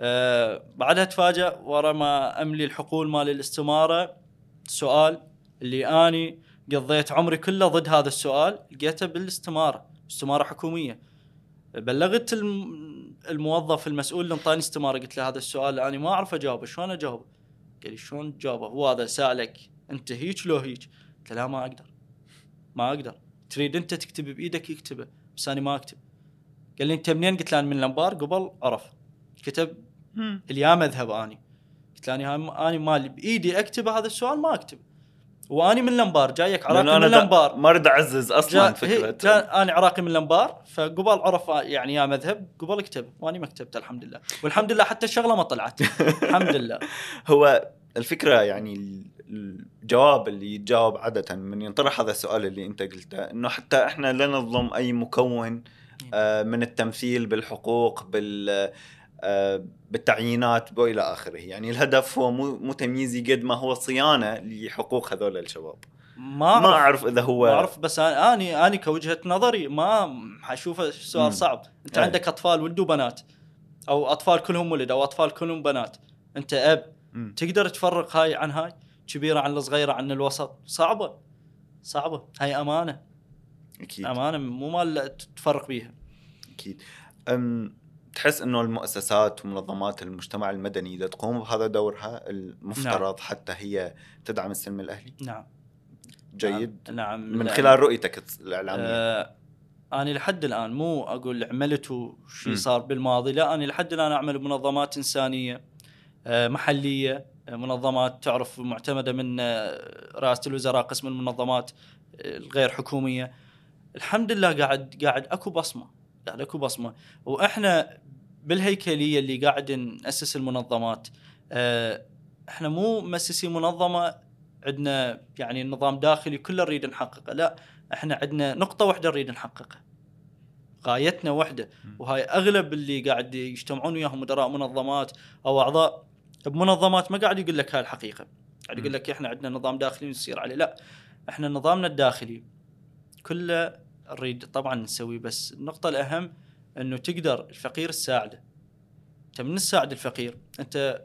[SPEAKER 1] آه بعدها تفاجأ ورا ما أملي الحقول مال الاستمارة. سؤال اللي أني قضيت عمري كله ضد هذا السؤال لقيته بالاستمارة استمارة حكومية. بلغت الم- الموظف المسؤول اللي انطاني استماره قلت له هذا السؤال أنا ما أعرف أجاوبه شلون أجاوبه؟ قال لي شلون تجاوبه؟ هو هذا سألك أنت هيك لو هيك؟ قلت له لا ما أقدر ما أقدر تريد أنت تكتب بإيدك يكتبه بس أنا ما أكتب قال لي أنت منين؟ قلت له أنا من الأنبار قبل عرف كتب. اليا مذهب أني قلت له أنا اني مالي بإيدي أكتب هذا السؤال ما أكتب واني من الانبار جايك عراقي من الانبار
[SPEAKER 2] ما اريد اعزز أصلا
[SPEAKER 1] جا-
[SPEAKER 2] فكرة.
[SPEAKER 1] جا أنا عراقي من الانبار فقبل عرف يعني يا مذهب قبل اكتب وأني ما كتبت الحمد لله. والحمد لله حتى الشغلة ما طلعت. الحمد لله.
[SPEAKER 2] هو الفكرة يعني ال- الجواب اللي يتجاوب عادة من ينطرح هذا السؤال اللي أنت قلته إنه حتى إحنا لا نظلم أي مكون آه، من التمثيل بالحقوق بال بالتعيينات والى آخره. يعني الهدف هو مو مو تمييزي قد ما هو صيانة لحقوق هذول الشباب.
[SPEAKER 1] ما
[SPEAKER 2] ما أعرف. إذا هو
[SPEAKER 1] ما أعرف بس أنا اني اني كوجهة نظري ما حشوفه. سؤال صعب. أنت
[SPEAKER 2] أي.
[SPEAKER 1] عندك أطفال ولد وبنات أو أطفال كلهم ولد أو أطفال كلهم بنات. أنت أب
[SPEAKER 2] مم.
[SPEAKER 1] تقدر تفرق هاي عن هاي؟ كبيرة عن الصغيرة عن الوسط؟ صعبة. صعبة. هاي أمانة.
[SPEAKER 2] أكيد.
[SPEAKER 1] أمانة مو مال تفرق بيها.
[SPEAKER 2] أكيد. أم تحس إنه المؤسسات ومنظمات المجتمع المدني إذا تقوم بهذا دورها المفترض نعم. حتى هي تدعم السلم الأهلي؟
[SPEAKER 1] نعم.
[SPEAKER 2] جيد.
[SPEAKER 1] نعم, نعم.
[SPEAKER 2] من
[SPEAKER 1] لا-
[SPEAKER 2] خلال رؤيتك الإعلامية.
[SPEAKER 1] آه أنا لحد الآن مو أقول عملت وشي. صار بالماضي لا أنا لحد الآن أعمل بمنظمات إنسانية آه محلية آه منظمات تعرف معتمدة من آه رئاسة الوزراء قسم المنظمات آه الغير حكومية. الحمد لله قاعد قاعد أكو بصمة. قاعد اكو بصمة. وإحنا بالهيكلية اللي قاعد نأسس المنظمات آه إحنا مو مؤسسين منظمة عندنا يعني نظام داخلي كله نريد نحققه لا إحنا عندنا نقطة واحدة نريد نحققها غايتنا
[SPEAKER 2] واحدة.
[SPEAKER 1] وهاي أغلب اللي قاعد يجتمعون وياهم مدراء منظمات أو أعضاء بمنظمات ما قاعد يقول لك هاي الحقيقة. قاعد يقول. لك إحنا عندنا نظام داخلي نسير عليه. لا إحنا نظامنا الداخلي كله نريد طبعا نسويه بس النقطة الأهم إنه تقدر الفقير تساعده. انت من تساعد الفقير؟ أنت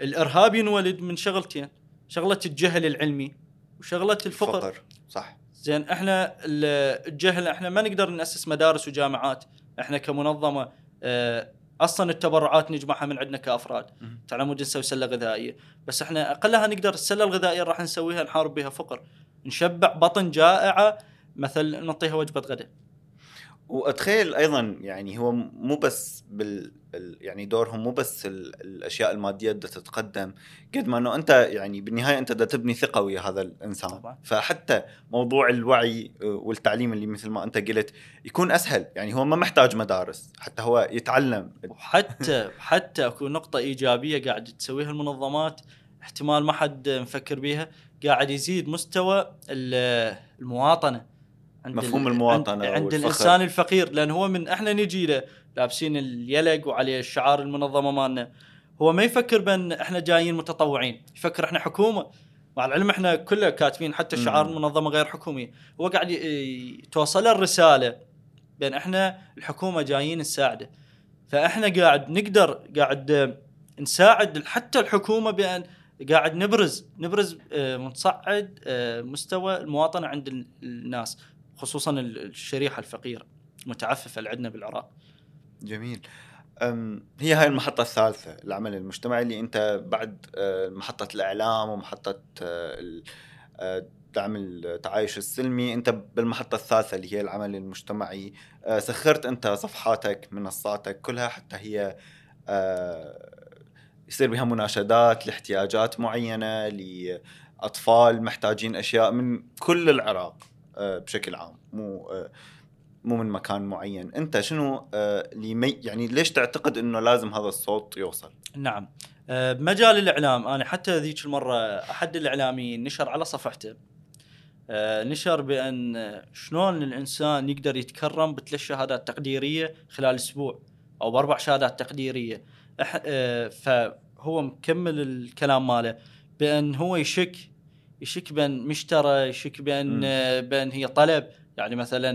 [SPEAKER 1] الإرهاب ينولد من شغلتين شغلة الجهل العلمي وشغلة الفقر.
[SPEAKER 2] فقر صح.
[SPEAKER 1] زين إحنا ال- الجهل إحنا ما نقدر نأسس مدارس وجامعات. إحنا كمنظمة آه، أصلا التبرعات نجمعها من عندنا
[SPEAKER 2] كأفراد.
[SPEAKER 1] على مود نسوي سلة غذائية. بس إحنا أقلها نقدر السلة الغذائية راح نسويها نحارب بها فقر. نشبع بطن جائعة مثل نعطيها وجبة غداء.
[SPEAKER 2] وأتخيل أيضا يعني هو مو بس بال ال- يعني دورهم مو بس ال- الأشياء المادية بدها تتقدم قد ما إنه أنت يعني بالنهاية أنت بدها تبني ثقة ويا هذا الإنسان.
[SPEAKER 1] طبعاً.
[SPEAKER 2] فحتى موضوع الوعي آه، والتعليم اللي مثل ما أنت قلت يكون أسهل. يعني هو ما محتاج مدارس حتى هو يتعلم.
[SPEAKER 1] وحتى حتى أكو نقطة إيجابية قاعد تسويها المنظمات احتمال ما حد مفكر بيها قاعد يزيد مستوى ال- المواطنة. عند
[SPEAKER 2] مفهوم
[SPEAKER 1] ال-
[SPEAKER 2] المواطنة
[SPEAKER 1] عند, عند. الإنسان الفقير لأن هو من إحنا نجي له لابسين اليلق وعليه الشعار المنظمة مالنا. هو ما يفكر بأن إحنا جايين متطوعين يفكر إحنا حكومة. مع العلم إحنا كله كاتبين حتى شعار. المنظمه غير حكومية. هو قاعد توصله الرسالة بأن إحنا الحكومة جايين نساعده. فإحنا قاعد نقدر قاعد آه، نساعد حتى الحكومة بأن قاعد نبرز نبرز آه، ونصعد آه، مستوى المواطنة عند ال- الناس. خصوصا ال- الشريحة الفقيرة المتعففه اللي عندنا بالعراق.
[SPEAKER 2] جميل. هي هاي المحطة الثالثة العمل المجتمعي اللي أنت بعد آه، محطة الإعلام ومحطة آه، آه، دعم التعايش السلمي أنت بالمحطة الثالثة اللي هي العمل المجتمعي سخرت أنت صفحاتك منصاتك كلها حتى هي يصير بها مناشدات لاحتياجات معينة لأطفال محتاجين أشياء من كل العراق. بشكل عام. مو آه، مو من مكان معين. انت شنو آه، اللي يعني ليش تعتقد انه لازم هذا الصوت يوصل؟
[SPEAKER 1] نعم. آه، بمجال الإعلام. أنا حتى ذيك المرة أحد الإعلاميين نشر على صفحته. آه، نشر بأن آه، شلون الإنسان يقدر يتكرم بثلاث شهادات تقديرية خلال أسبوع أو بأربع شهادات تقديرية. آه، فهو مكمل الكلام ماله بأن هو يشك يشك بان مشترى يشك بان بان هي طلب. يعني مثلا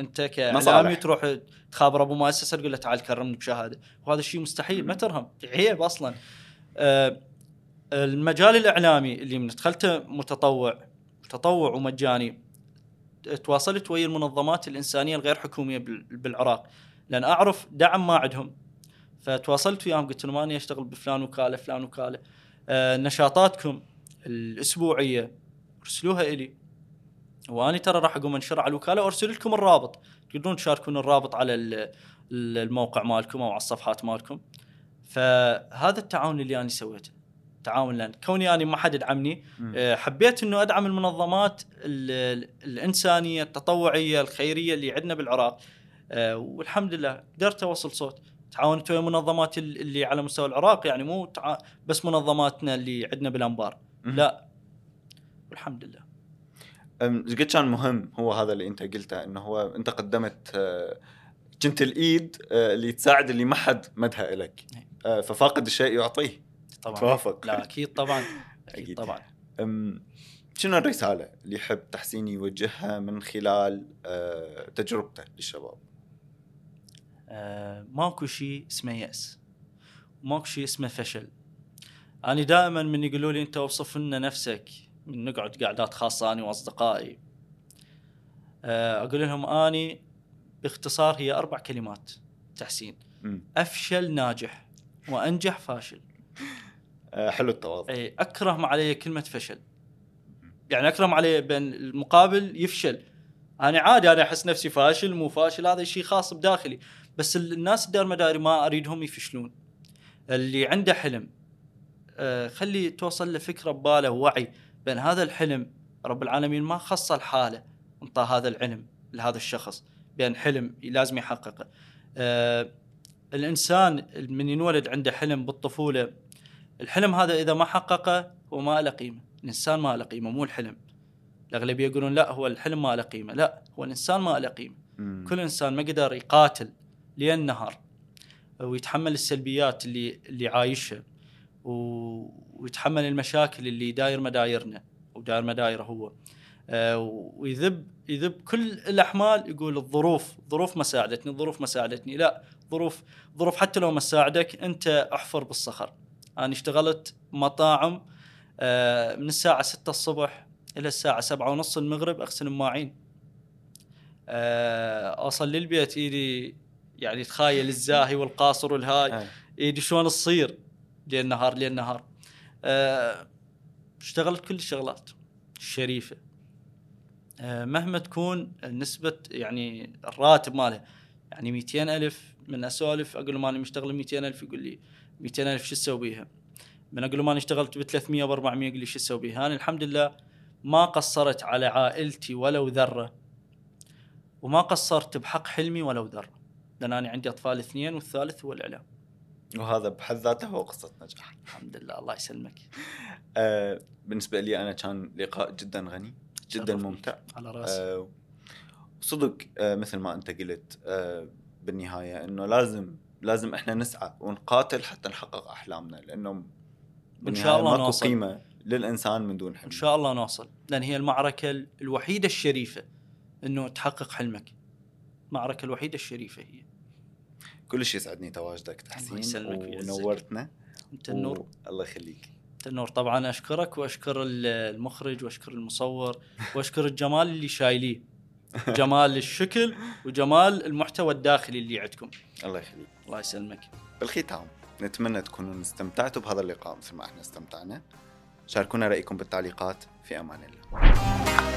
[SPEAKER 1] أنت كاعلامي. تروح تخابر أبو مؤسسة تقول له تعال كرمني بشهادة. وهذا الشيء مستحيل ما ترهم. عيب أصلا. آه، المجال الإعلامي اللي من دخلته متطوع تطوع ومجاني. تواصلت ويا المنظمات الإنسانية الغير حكومية بال- بالعراق. لأن أعرف دعم ما عندهم. فتواصلت وياهم قلت لهم أنا أشتغل بفلان وكاله فلان وكاله. آه، نشاطاتكم. الأسبوعية. أرسلوها إلي. وأني ترى راح أقوم انشر على الوكالة وأرسل لكم الرابط. تقدرون تشاركون الرابط على ال- ال- الموقع مالكم أو على الصفحات مالكم. فهذا التعاون اللي أنا سويته. تعاون لأن كوني أنا ما حد يدعمني آه، حبيت إنه أدعم المنظمات ال- ال- الإنسانية التطوعية الخيرية اللي عندنا بالعراق. آه، والحمد لله قدرت أوصل صوت. تعاونت ويا منظمات ال- اللي على مستوى العراق يعني مو. بس منظماتنا اللي عندنا
[SPEAKER 2] بالأنبار.
[SPEAKER 1] لا. والحمد لله.
[SPEAKER 2] قد كان مهم هو هذا اللي أنت قلته إنه هو أنت قدمت آه، كنت الإيد آه، اللي تساعد اللي ما حد مدها لك
[SPEAKER 1] نعم.
[SPEAKER 2] آه، ففاقد الشيء يعطيه.
[SPEAKER 1] طبعا.
[SPEAKER 2] توافق.
[SPEAKER 1] لا أكيد طبعا.
[SPEAKER 2] أكيد
[SPEAKER 1] طبعا.
[SPEAKER 2] شنو الرسالة اللي يحب تحسين يوجهها من خلال تجربته للشباب؟
[SPEAKER 1] ماكو شيء اسمه يأس. ماكو شيء اسمه فشل. أنا دائما من يقولوا لي أنت أوصف لنا نفسك من نقعد قعدات خاصة أنا وأصدقائي. آه، أقول لهم أني باختصار هي أربع كلمات تحسين.
[SPEAKER 2] مم.
[SPEAKER 1] أفشل ناجح وأنجح فاشل.
[SPEAKER 2] آه، حلو التواضع.
[SPEAKER 1] أي أكره علي كلمة فشل. يعني أكره علي بأن المقابل يفشل. أنا عادي أنا أحس نفسي فاشل مو فاشل هذا شيء خاص بداخلي. بس ال- الناس الدار مداري ما أريدهم يفشلون. اللي عنده حلم خلي توصل له فكرة بباله ووعي بأن هذا الحلم رب العالمين ما خص الحالة انطى هذا العلم لهذا الشخص بأن حلم لازم يحققه. آه، الإنسان من ينولد عنده حلم بالطفولة الحلم هذا إذا ما حققه هو ما له قيمة. الإنسان ما له قيمة مو الحلم. الأغلبية يقولون لا هو الحلم ما له قيمة. لا هو الإنسان ما له قيمة.
[SPEAKER 2] مم.
[SPEAKER 1] كل إنسان ما قدر يقاتل لين نهار ويتحمل السلبيات اللي اللي عايشها. ويتحمل المشاكل اللي داير مدايرنا وداير مدايره هو. آه، ويذب يذب كل الأحمال يقول الظروف ظروف ما ساعدتني الظروف ما ساعدتني لا ظروف ظروف حتى لو ما تساعدك أنت أحفر بالصخر. أنا اشتغلت مطاعم آه، من الساعة 6 الصبح إلى الساعة 7 ونص المغرب أغسل المواعين آه، اوصل للبيت ايدي يعني تخيل الزاهي والقاصر والهاي.
[SPEAKER 2] آه.
[SPEAKER 1] ايدي شلون تصير؟ ليل نهار ليل نهار. آه، اشتغلت كل الشغلات الشريفة. آه، مهما تكون نسبة يعني الراتب ماله يعني 200 ألف من اسولف أقول له اني مشتغل 200 ألف يقول لي 200 ألف شو تسوي؟ من أقول له اني اشتغلت ب 300 و 400 يقول لي شو تسوي؟ أنا الحمد لله ما قصرت على عائلتي ولو ذرة. وما قصرت بحق حلمي ولو ذرة. لأن أنا عندي أطفال اثنين والثالث هو الإعلام.
[SPEAKER 2] وهذا بحد ذاته هو قصة نجاح.
[SPEAKER 1] الحمد لله الله يسلمك.
[SPEAKER 2] آه، بالنسبة لي أنا كان لقاء جدا غني جدا. ممتع.
[SPEAKER 1] على راسي
[SPEAKER 2] آه، صدق آه، مثل ما أنت قلت آه، بالنهاية إنه لازم لازم إحنا نسعى ونقاتل حتى نحقق أحلامنا لأنه بالنهاية
[SPEAKER 1] شاء الله
[SPEAKER 2] ماكو
[SPEAKER 1] نوصل.
[SPEAKER 2] قيمة للإنسان من دون حلم.
[SPEAKER 1] إن شاء الله نوصل. لأن هي المعركة الوحيدة الشريفة إنه تحقق حلمك. المعركة الوحيدة الشريفة هي.
[SPEAKER 2] كل شيء يسعدني تواجدك تحسين. ونورتنا.
[SPEAKER 1] أنت النور.
[SPEAKER 2] و... الله يخليك.
[SPEAKER 1] أنت النور. طبعا أشكرك وأشكر ال- المخرج وأشكر المصور وأشكر الجمال اللي شايليه. جمال الشكل وجمال المحتوى الداخلي اللي عندكم.
[SPEAKER 2] الله يخليك.
[SPEAKER 1] الله يسلمك.
[SPEAKER 2] بالختام نتمنى تكونوا استمتعتوا بهذا اللقاء مثل ما إحنا استمتعنا. شاركونا رأيكم بالتعليقات. في أمان الله.